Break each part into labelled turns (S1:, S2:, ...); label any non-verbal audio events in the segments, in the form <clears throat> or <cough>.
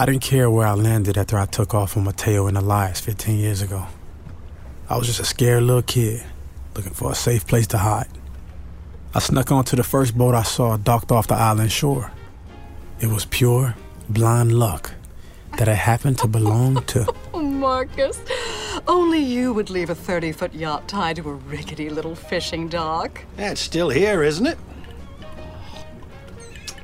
S1: I didn't care where I landed after I took off from Mateo and Elias 15 years ago. I was just a scared little kid looking for a safe place to hide. I snuck onto the first boat I saw docked off the island shore. It was pure, blind luck that I happened to belong to. <laughs>
S2: Oh, Marcus. Only you would leave a 30 foot yacht tied to a rickety little fishing dock.
S3: Yeah, it's still here, isn't it?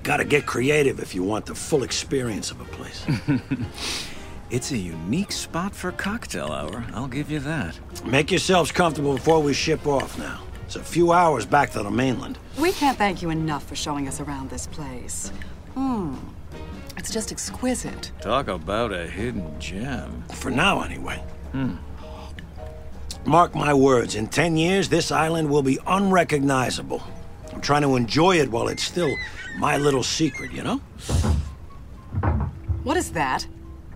S3: Gotta get creative if you want the full experience of a place. <laughs>
S4: It's a unique spot for cocktail hour, I'll give you that.
S3: Make yourselves comfortable before we ship off now. It's a few hours back to the mainland.
S2: We can't thank you enough for showing us around this place. Hmm. It's just exquisite.
S4: Talk about a hidden gem.
S3: For now, anyway. Mark my words, in 10 years, this island will be unrecognizable. I'm trying to enjoy it while it's still my little secret, you know?
S2: What is that?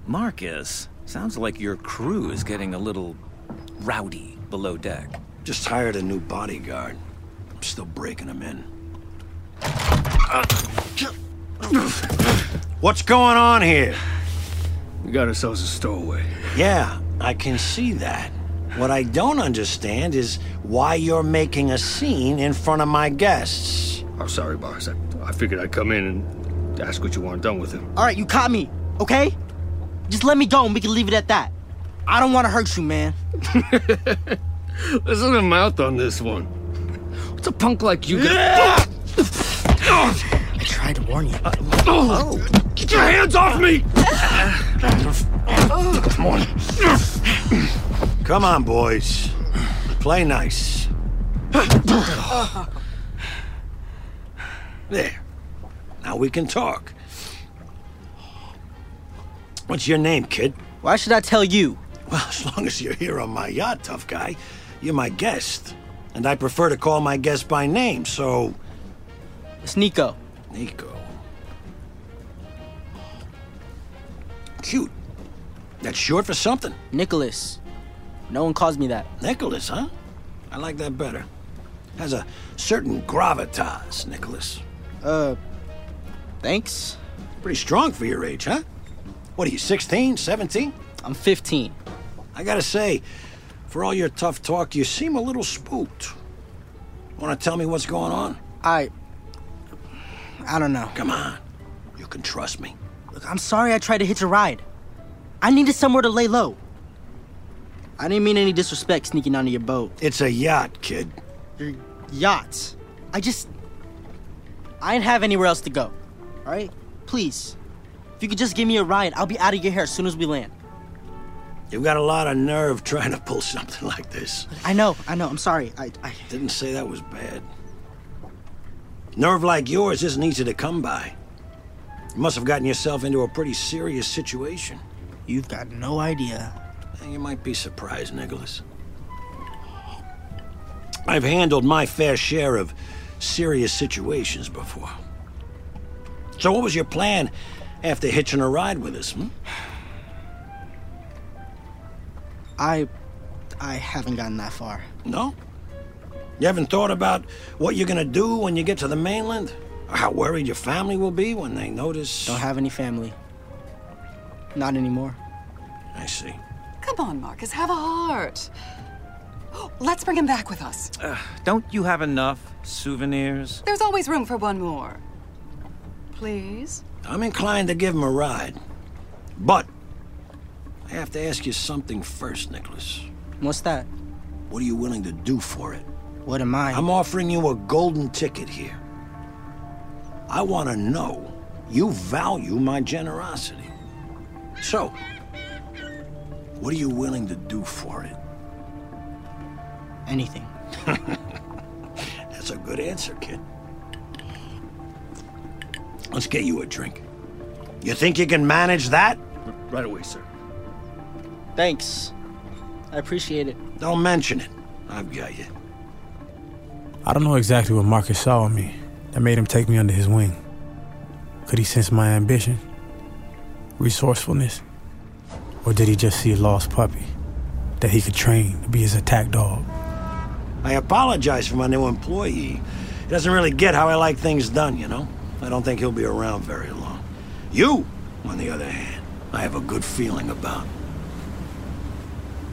S4: Marcus, sounds like your crew is getting a little rowdy below deck.
S3: Just hired a new bodyguard. I'm still breaking him in. What's going on here?
S5: We got ourselves a stowaway.
S3: Yeah, I can see that. What I don't understand is why you're making a scene in front of my guests.
S5: I'm sorry, boss. I, I figured I'd come in and ask what you want done with him.
S6: All right, you caught me, okay? Just let me go and we can leave it at that. I don't want to hurt you, man.
S5: Listen to mouth on this one. What's a punk like you got?
S6: I tried to warn you.
S5: oh. Get your hands off me! Come on.
S3: Come on, boys. Play nice. There. Now we can talk. What's your name, kid?
S6: Why should I tell you?
S3: Well, as long as you're here on my yacht, tough guy, you're my guest. And I prefer to call my guests by name, so.
S6: It's Nico.
S3: Nico. Cute. That's short for something.
S6: Nicholas. No one calls me that.
S3: Nicholas, huh? I like that better. Has a certain gravitas, Nicholas.
S6: Uh, thanks.
S3: Pretty strong for your age, huh? What are you, 16, 17?
S6: I'm 15.
S3: I gotta say, for all your tough talk, you seem a little spooked. Wanna tell me what's going on?
S6: I. I don't know.
S3: Come on. You can trust me.
S6: Look, I'm sorry I tried to hitch a ride. I needed somewhere to lay low. I didn't mean any disrespect sneaking onto your boat.
S3: It's a yacht, kid.
S6: Your yachts. I just. I didn't have anywhere else to go. Alright? Please. If you could just give me a ride, I'll be out of your hair as soon as we land.
S3: You've got a lot of nerve trying to pull something <laughs> like this.
S6: I know, I know, I'm sorry. I. I
S3: Didn't say that was bad. Nerve like yours isn't easy to come by. You must have gotten yourself into a pretty serious situation.
S6: you've got no idea.
S3: You might be surprised, Nicholas. I've handled my fair share of serious situations before. So, what was your plan after hitching a ride with us? Hmm?
S6: I. I haven't gotten that far.
S3: No? You haven't thought about what you're gonna do when you get to the mainland? Or how worried your family will be when they notice?
S6: Don't have any family. Not anymore.
S3: I see.
S2: Come on, Marcus, have a heart. Let's bring him back with us.
S4: Uh, don't you have enough souvenirs?
S2: There's always room for one more. Please?
S3: I'm inclined to give him a ride. But I have to ask you something first, Nicholas.
S6: What's that?
S3: What are you willing to do for it?
S6: What am I?
S3: I'm offering you a golden ticket here. I want to know you value my generosity. So, what are you willing to do for it?
S6: Anything. <laughs> <laughs>
S3: That's a good answer, kid. Let's get you a drink. You think you can manage that?
S5: Right away, sir.
S6: Thanks. I appreciate it.
S3: Don't mention it. I've got you.
S1: I don't know exactly what Marcus saw in me that made him take me under his wing. Could he sense my ambition? Resourcefulness? Or did he just see a lost puppy that he could train to be his attack dog?
S3: I apologize for my new employee. He doesn't really get how I like things done, you know? I don't think he'll be around very long. You, on the other hand, I have a good feeling about.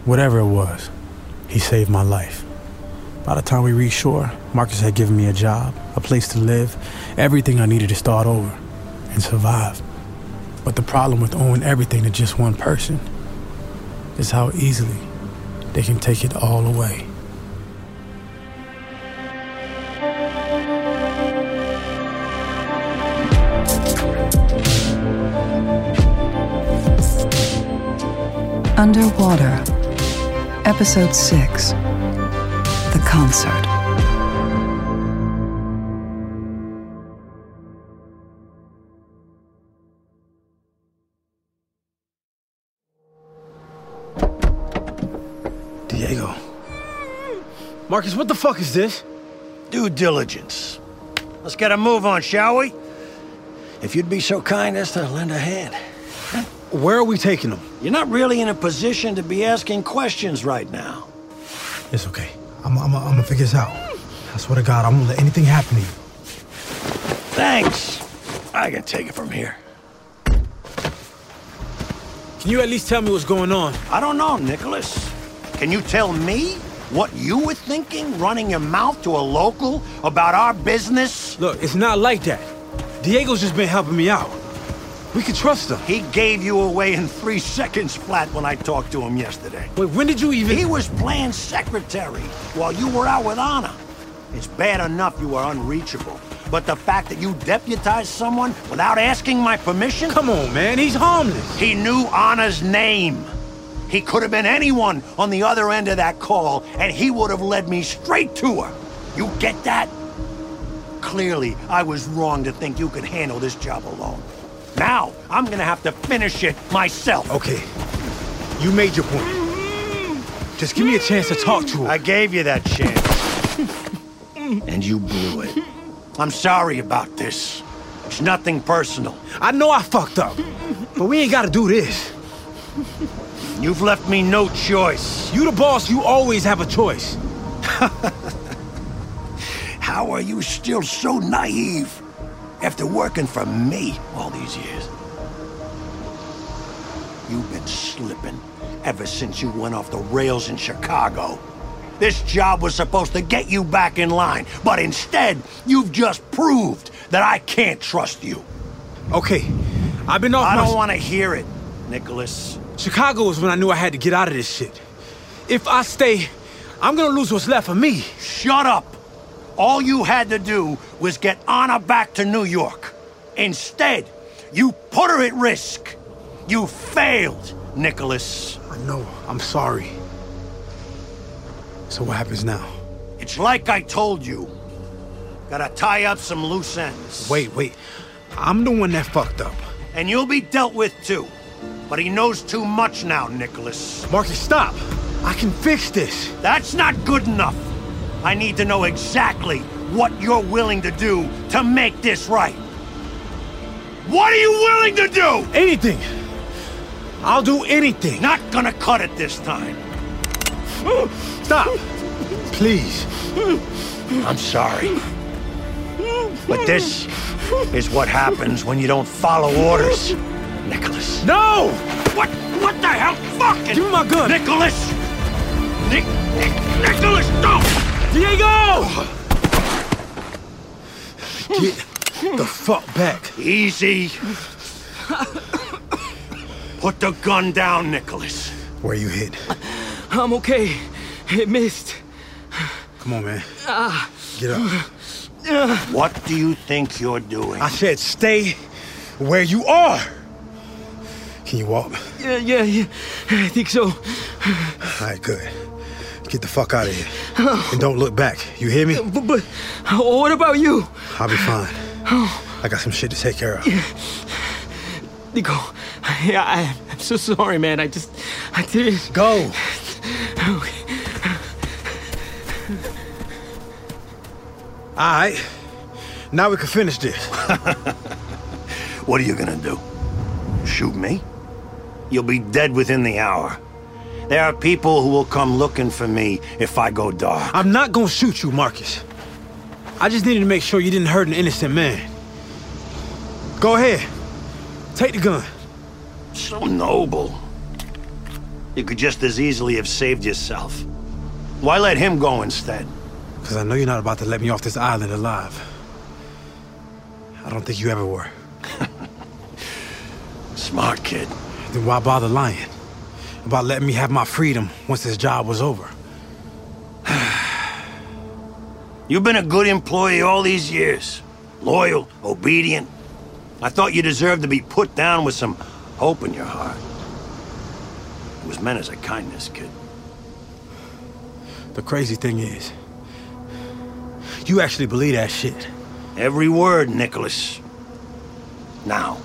S1: Whatever it was, he saved my life. By the time we reached shore, Marcus had given me a job, a place to live, everything I needed to start over and survive. But the problem with owing everything to just one person is how easily they can take it all away.
S7: Underwater, Episode 6 The Concert.
S1: Marcus, what the fuck is this?
S3: Due diligence. Let's get a move on, shall we? If you'd be so kind as to lend a hand.
S1: Where are we taking them?
S3: You're not really in a position to be asking questions right now.
S1: It's okay. I'm, I'm, I'm gonna figure this out. I swear to God, I won't let anything happen to you.
S3: Thanks. I can take it from here.
S1: Can you at least tell me what's going on?
S3: I don't know, Nicholas. Can you tell me what you were thinking running your mouth to a local about our business?
S1: Look, it's not like that. Diego's just been helping me out. We can trust him.
S3: He gave you away in three seconds flat when I talked to him yesterday.
S1: Wait, when did you even...
S3: He was playing secretary while you were out with Ana. It's bad enough you are unreachable. But the fact that you deputized someone without asking my permission?
S1: Come on, man. He's harmless.
S3: He knew Ana's name. He could have been anyone on the other end of that call, and he would have led me straight to her. You get that? Clearly, I was wrong to think you could handle this job alone. Now, I'm gonna have to finish it myself.
S1: Okay. You made your point. Just give me a chance to talk to him.
S3: I gave you that chance. <laughs> and you blew it. I'm sorry about this. It's nothing personal.
S1: I know I fucked up, but we ain't gotta do this.
S3: You've left me no choice.
S1: You the boss, you always have a choice. <laughs>
S3: How are you still so naive after working for me all these years? You've been slipping ever since you went off the rails in Chicago. This job was supposed to get you back in line, but instead, you've just proved that I can't trust you.
S1: Okay, I've been off
S3: I
S1: my...
S3: don't want to hear it, Nicholas.
S1: Chicago was when I knew I had to get out of this shit. If I stay, I'm gonna lose what's left of me.
S3: Shut up! All you had to do was get Ana back to New York. Instead, you put her at risk. You failed, Nicholas.
S1: I know, I'm sorry. So what happens now?
S3: It's like I told you. Gotta tie up some loose ends.
S1: Wait, wait. I'm the one that fucked up.
S3: And you'll be dealt with too. But he knows too much now, Nicholas.
S1: Marcus, stop! I can fix this.
S3: That's not good enough. I need to know exactly what you're willing to do to make this right. What are you willing to do?
S1: Anything. I'll do anything.
S3: Not gonna cut it this time.
S1: Stop. Please.
S3: I'm sorry. But this is what happens when you don't follow orders, Nicholas.
S1: No!
S3: What? What the hell? Fucking
S1: Give me my gun.
S3: Nicholas! Nick, Nick, Nicholas, don't!
S1: Diego! Hmm. Get the fuck back.
S3: Easy. Put the gun down, Nicholas.
S1: Where you hit?
S8: I'm okay. It missed.
S1: Come on, man. Ah. Get up.
S3: What do you think you're doing?
S1: I said stay where you are. Can you walk?
S8: Yeah, yeah, yeah. I think so.
S1: All right, good. Get the fuck out of here. And don't look back. You hear me?
S8: But, but what about you?
S1: I'll be fine. I got some shit to take care of.
S8: Nico, yeah, I, I'm so sorry, man. I just, I didn't.
S1: Go. All right. Now we can finish this. <laughs>
S3: What are you gonna do? Shoot me? You'll be dead within the hour. There are people who will come looking for me if I go dark.
S1: I'm not gonna shoot you, Marcus. I just needed to make sure you didn't hurt an innocent man. Go ahead. Take the gun.
S3: So noble. You could just as easily have saved yourself. Why let him go instead?
S1: Because I know you're not about to let me off this island alive. I don't think you ever were. <laughs>
S3: Smart kid.
S1: Then why bother lying? About letting me have my freedom once this job was over. <sighs>
S3: You've been a good employee all these years. Loyal, obedient. I thought you deserved to be put down with some hope in your heart. It was meant as a kindness, kid.
S1: The crazy thing is, you actually believe that shit.
S3: Every word, Nicholas. Now,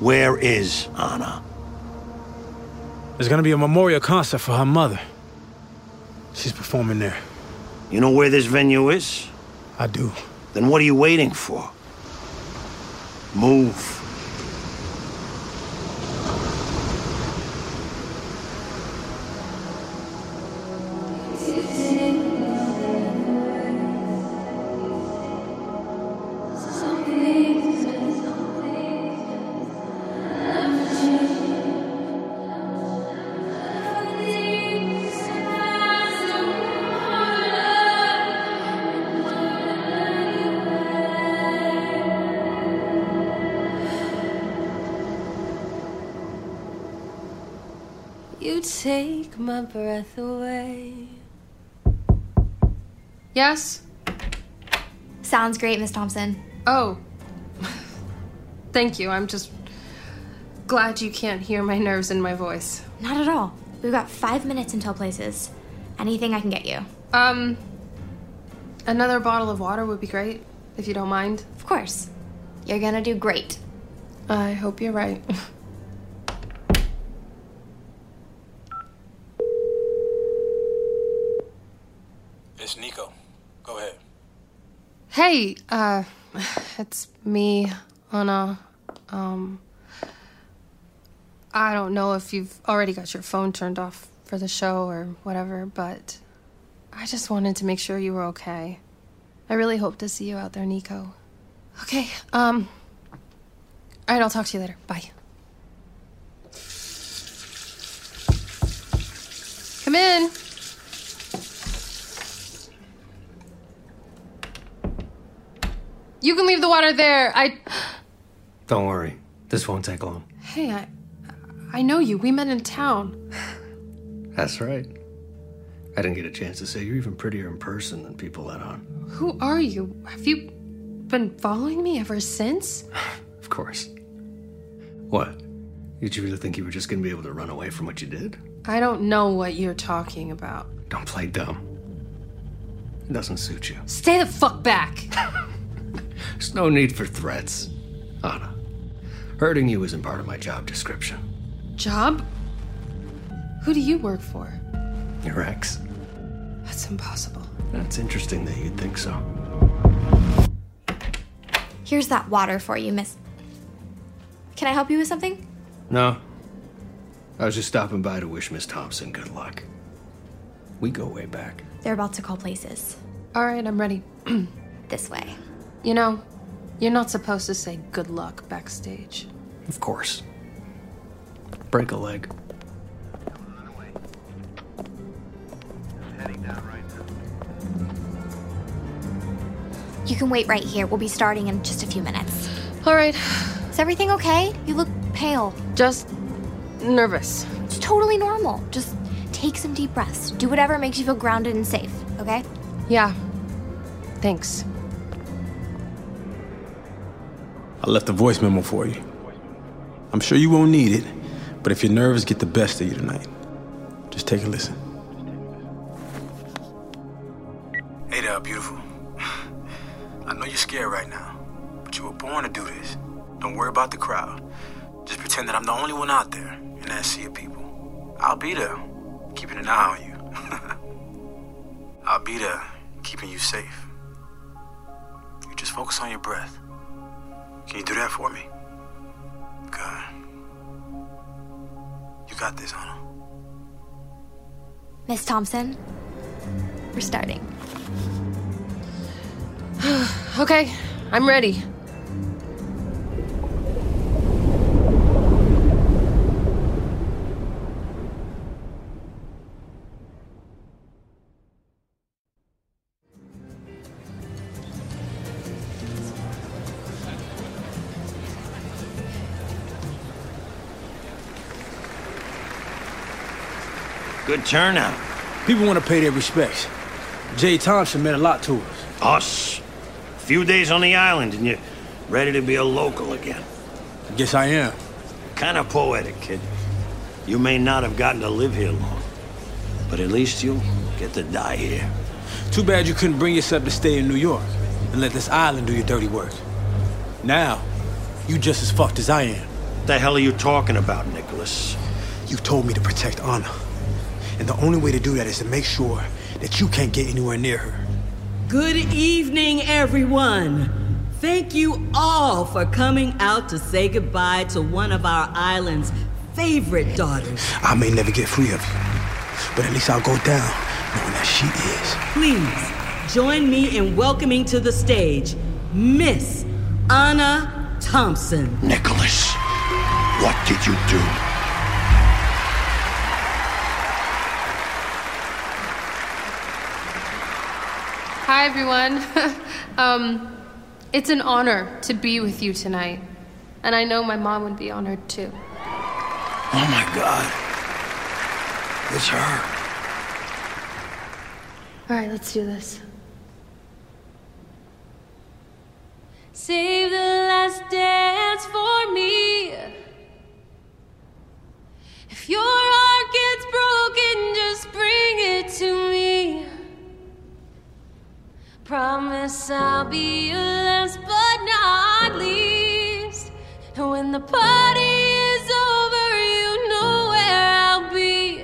S3: where is Ana?
S1: There's gonna be a memorial concert for her mother. She's performing there.
S3: You know where this venue is?
S1: I do.
S3: Then what are you waiting for? Move.
S9: You take my breath away. Yes?
S10: Sounds great, Miss Thompson.
S9: Oh. <laughs> Thank you. I'm just glad you can't hear my nerves in my voice.
S10: Not at all. We've got five minutes until places. Anything I can get you.
S9: Um, another bottle of water would be great, if you don't mind.
S10: Of course. You're gonna do great.
S9: I hope you're right. <laughs>
S1: It's Nico. Go ahead.
S9: Hey, uh, it's me, Ana. Um, I don't know if you've already got your phone turned off for the show or whatever, but I just wanted to make sure you were okay. I really hope to see you out there, Nico. Okay, um, all right, I'll talk to you later. Bye. Come in. You can leave the water there. I.
S5: Don't worry. This won't take long.
S9: Hey, I. I know you. We met in town.
S5: That's right. I didn't get a chance to say you're even prettier in person than people let on.
S9: Who are you? Have you been following me ever since? <sighs>
S5: Of course. What? Did you really think you were just gonna be able to run away from what you did?
S9: I don't know what you're talking about.
S5: Don't play dumb. It doesn't suit you.
S9: Stay the fuck back. <laughs>
S5: There's no need for threats. Ana, hurting you isn't part of my job description.
S9: Job? Who do you work for?
S5: Your ex.
S9: That's impossible.
S5: That's interesting that you'd think so.
S10: Here's that water for you, Miss. Can I help you with something?
S5: No. I was just stopping by to wish Miss Thompson good luck. We go way back.
S10: They're about to call places.
S9: All right, I'm ready. <clears throat>
S10: This way.
S9: You know, you're not supposed to say good luck backstage.
S5: Of course. Break a leg.
S10: You can wait right here. We'll be starting in just a few minutes.
S9: All right,
S10: Is everything okay? You look pale.
S9: just nervous.
S10: It's totally normal. Just take some deep breaths. Do whatever makes you feel grounded and safe, okay?
S9: Yeah. Thanks.
S1: I left a voice memo for you. I'm sure you won't need it, but if your nerves get the best of you tonight, just take a listen. Hey there, beautiful. I know you're scared right now, but you were born to do this. Don't worry about the crowd. Just pretend that I'm the only one out there in that sea of people. I'll be there, keeping an eye on you. <laughs> I'll be there, keeping you safe. You just focus on your breath. Can you do that for me? Good. You got this, Ana.
S10: Miss Thompson, we're starting. <sighs>
S9: Okay, I'm ready.
S3: Good turnout.
S1: People want to pay their respects. Jay Thompson meant a lot to us.
S3: Us? Few days on the island and you're ready to be a local again.
S1: I guess I am.
S3: Kind of poetic, kid. You may not have gotten to live here long, but at least you'll get to die here.
S1: Too bad you couldn't bring yourself to stay in New York and let this island do your dirty work. Now, you just as fucked as I am.
S3: What the hell are you talking about, Nicholas?
S1: You told me to protect Ana. And the only way to do that is to make sure that you can't get anywhere near her.
S11: Good evening, everyone. Thank you all for coming out to say goodbye to one of our island's favorite daughters.
S1: I may never get free of you, but at least I'll go down knowing that she is.
S11: Please join me in welcoming to the stage Miss Ana Thompson.
S3: Nicholas, what did you do?
S9: Hi, everyone. <laughs> um, it's an honor to be with you tonight. And I know my mom would be honored too.
S3: Oh my god. It's her.
S9: All right, let's do this.
S12: Save the last dance for me. If your I'll be your last but not least. And when the party is over, you know where I'll be.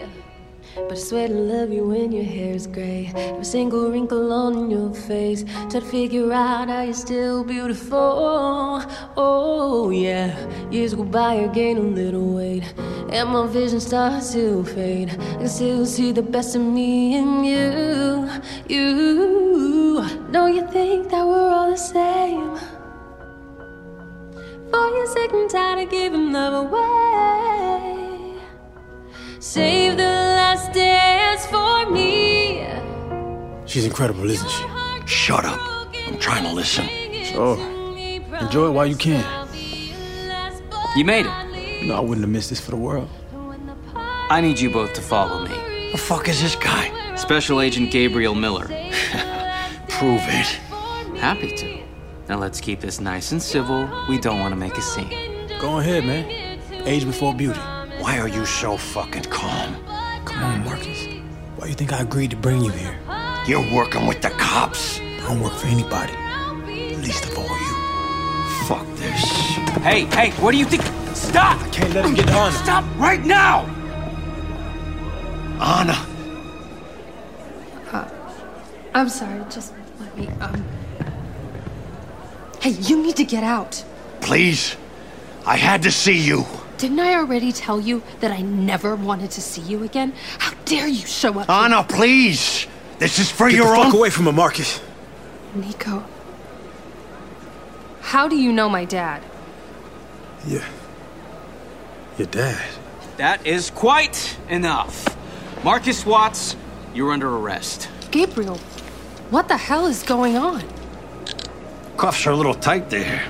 S12: But I swear to love you when your hair's gray. Every single wrinkle on your face. Try to figure out how you're still beautiful. Oh, yeah. Years go by, I gain a little weight. And my vision starts to fade. I can still see the best of me in you. You. Know you think that we're all the same. For you're sick and tired of giving love away. Save the last dance for me.
S1: She's incredible, isn't she?
S3: Shut up. I'm trying to listen.
S1: So, enjoy it while you can.
S8: You made it.
S1: You know, I wouldn't have missed this for the world.
S8: I need you both to follow me.
S3: The fuck is this guy?
S8: Special Agent Gabriel Miller.
S3: Prove it.
S8: Happy to. Now let's keep this nice and civil. We don't want to make a scene.
S1: Go ahead, man. Age before beauty.
S3: Why are you so fucking calm?
S1: Come on, Marcus. Why do you think I agreed to bring you here?
S3: You're working with the cops.
S1: I don't work for anybody. Least of all you.
S3: Fuck this.
S8: Hey, hey, what do you think? Stop!
S1: I can't let him get on.
S8: Stop right now!
S3: Ana.
S9: Uh, I'm sorry, just let me, um. Hey, you need to get out.
S3: Please. I had to see you.
S9: Didn't I already tell you that I never wanted to see you again? How dare you show up?
S3: Ana, please. This is for
S1: Get
S3: your
S1: the fuck away from him, Marcus.
S9: Nico. How do you know my dad?
S1: Yeah. Your dad.
S8: That is quite enough. Marcus Watts, you're under arrest.
S9: Gabriel, what the hell is going on?
S3: Cuffs are a little tight there.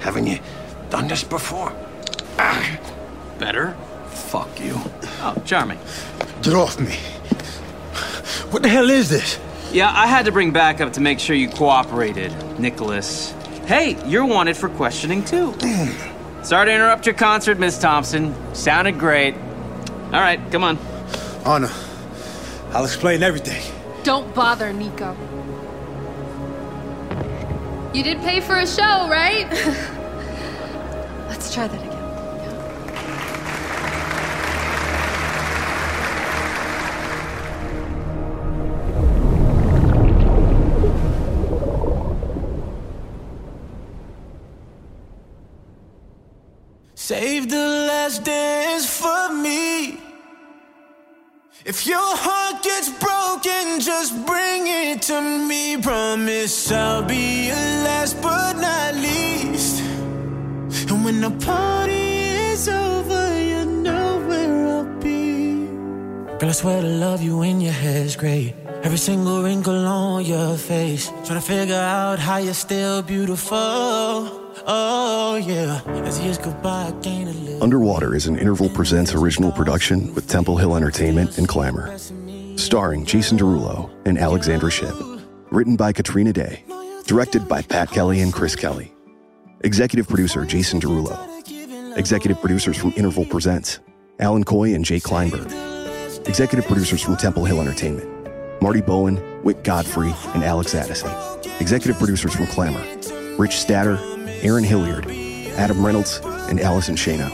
S3: Haven't you done this before? Ah,
S8: Better?
S3: fuck you.
S8: Oh, charming.
S1: Get off me. What the hell is this?
S8: Yeah, I had to bring backup to make sure you cooperated, Nicholas. Hey, you're wanted for questioning too. Sorry to interrupt your concert, Miss Thompson. Sounded great. All right, come on.
S1: Ana, I'll explain everything.
S9: Don't bother, Nico. You did pay for a show, right? <laughs> Let's try that again.
S13: Save the last dance for me. If your heart gets broken, just bring it to me. Promise I'll be your last but not least. And when the party is over, you know where I'll be. Girl, I swear to love you when your hair's gray. Every single wrinkle on your face. Trying to figure out how you're still beautiful. Oh yeah.
S14: Underwater is an Interval Presents original production with Temple Hill Entertainment and Clamor. Starring Jason Derulo and Alexandra Shipp. Written by Katrina Day. Directed by Pat Kelly and Chris Kelly. Executive producer Jason Derulo. Executive producers from Interval Presents Alan Coy and Jay Kleinberg. Executive producers from Temple Hill Entertainment Marty Bowen, Wyck Godfrey, and Alex Addison. Executive producers from Clamor Rich Statter, Aaron Hilliard, Adam Reynolds, and Allison Shano.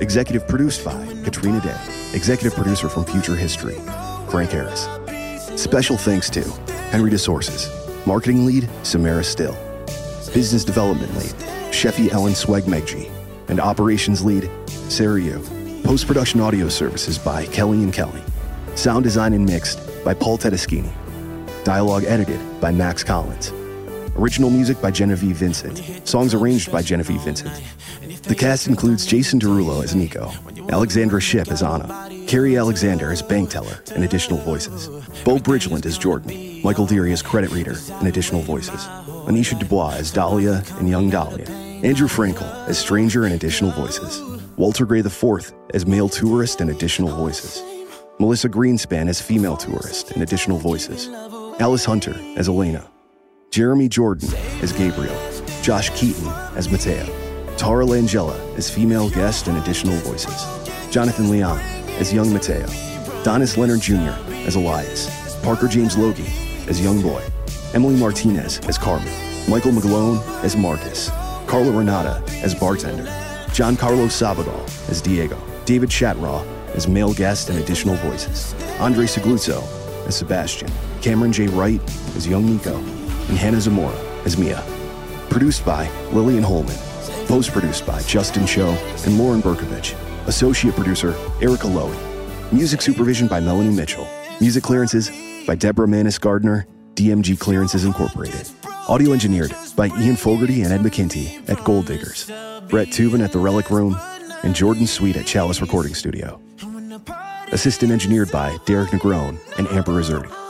S14: Executive produced by Katrina Day. Executive producer from Future History, Frank Harris. Special thanks to Henry DeSources, Marketing Lead, Samara Still, Business Development Lead, Sheffy Ellen Swegmegji, and Operations Lead, Sarah Yu. Post production audio services by Kelly and Kelly. Sound design and mixed by Paul Tedeschini. Dialogue edited by Max Collins. Original music by Genevieve Vincent. Songs arranged by Genevieve Vincent. The cast includes Jason Derulo as Nico, Alexandra Shipp as Ana, Carrie Alexander as bank teller and additional voices, Bo Bridgeland as Jordan, Michael Deary as credit reader and additional voices, Anisha Dubois as Dahlia and young Dahlia, Andrew Frankel as stranger and additional voices, Walter Gray IV as male tourist and additional voices, Melissa Greenspan as female tourist and additional voices, Alice Hunter as Elena, Jeremy Jordan as Gabriel, Josh Keaton as Mateo, Tara Langella as female guest and additional voices, Jonathan Leon as young Mateo, Donis Leonard Jr. as Elias, Parker James Logie as young boy, Emily Martinez as Carmen, Michael McGlone as Marcus, Carla Renata as bartender, John Carlos Sabadell as Diego, David Shatraw as male guest and additional voices, Andre Segluzzo as Sebastian, Cameron J. Wright as young Nico, and Hannah Zamora as Mia. Produced by Lillian Holman. Post produced by Justin Cho and Lauren Berkovich. Associate producer Erica Lowy. Music supervision by Melanie Mitchell. Music clearances by Deborah Manis Gardner, DMG Clearances Incorporated. Audio engineered by Ian Fogarty and Ed McKinty at Gold Diggers. Brett Tubin at The Relic Room, and Jordan Sweet at Chalice Recording Studio. Assistant engineered by Derek Negrone and Amber Izzardi.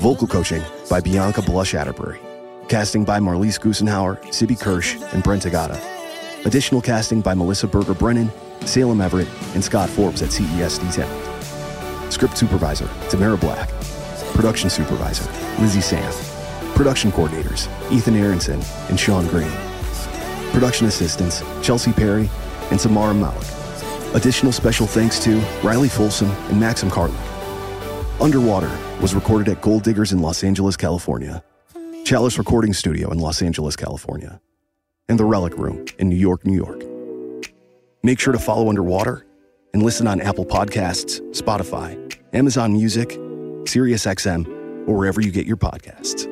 S14: Vocal coaching by Bianca Blush Atterbury. Casting by Marlise Gusenhauer, Sibby Kirsch, and Brent Agata. Additional casting by Melissa Berger Brennan, Salem Everett, and Scott Forbes at CESD. Script supervisor, Tamara Black. Production supervisor, Lizzie Sam. Production coordinators, Ethan Aronson and Sean Green. Production assistants, Chelsea Perry and Samara Malik. Additional special thanks to Riley Folsom and Maxim Carlick. Underwater was recorded at Gold Diggers in Los Angeles, California, Chalice Recording Studio in Los Angeles, California, and The Relic Room in New York, New York. Make sure to follow Underwater and listen on Apple Podcasts, Spotify, Amazon Music, SiriusXM, or wherever you get your podcasts.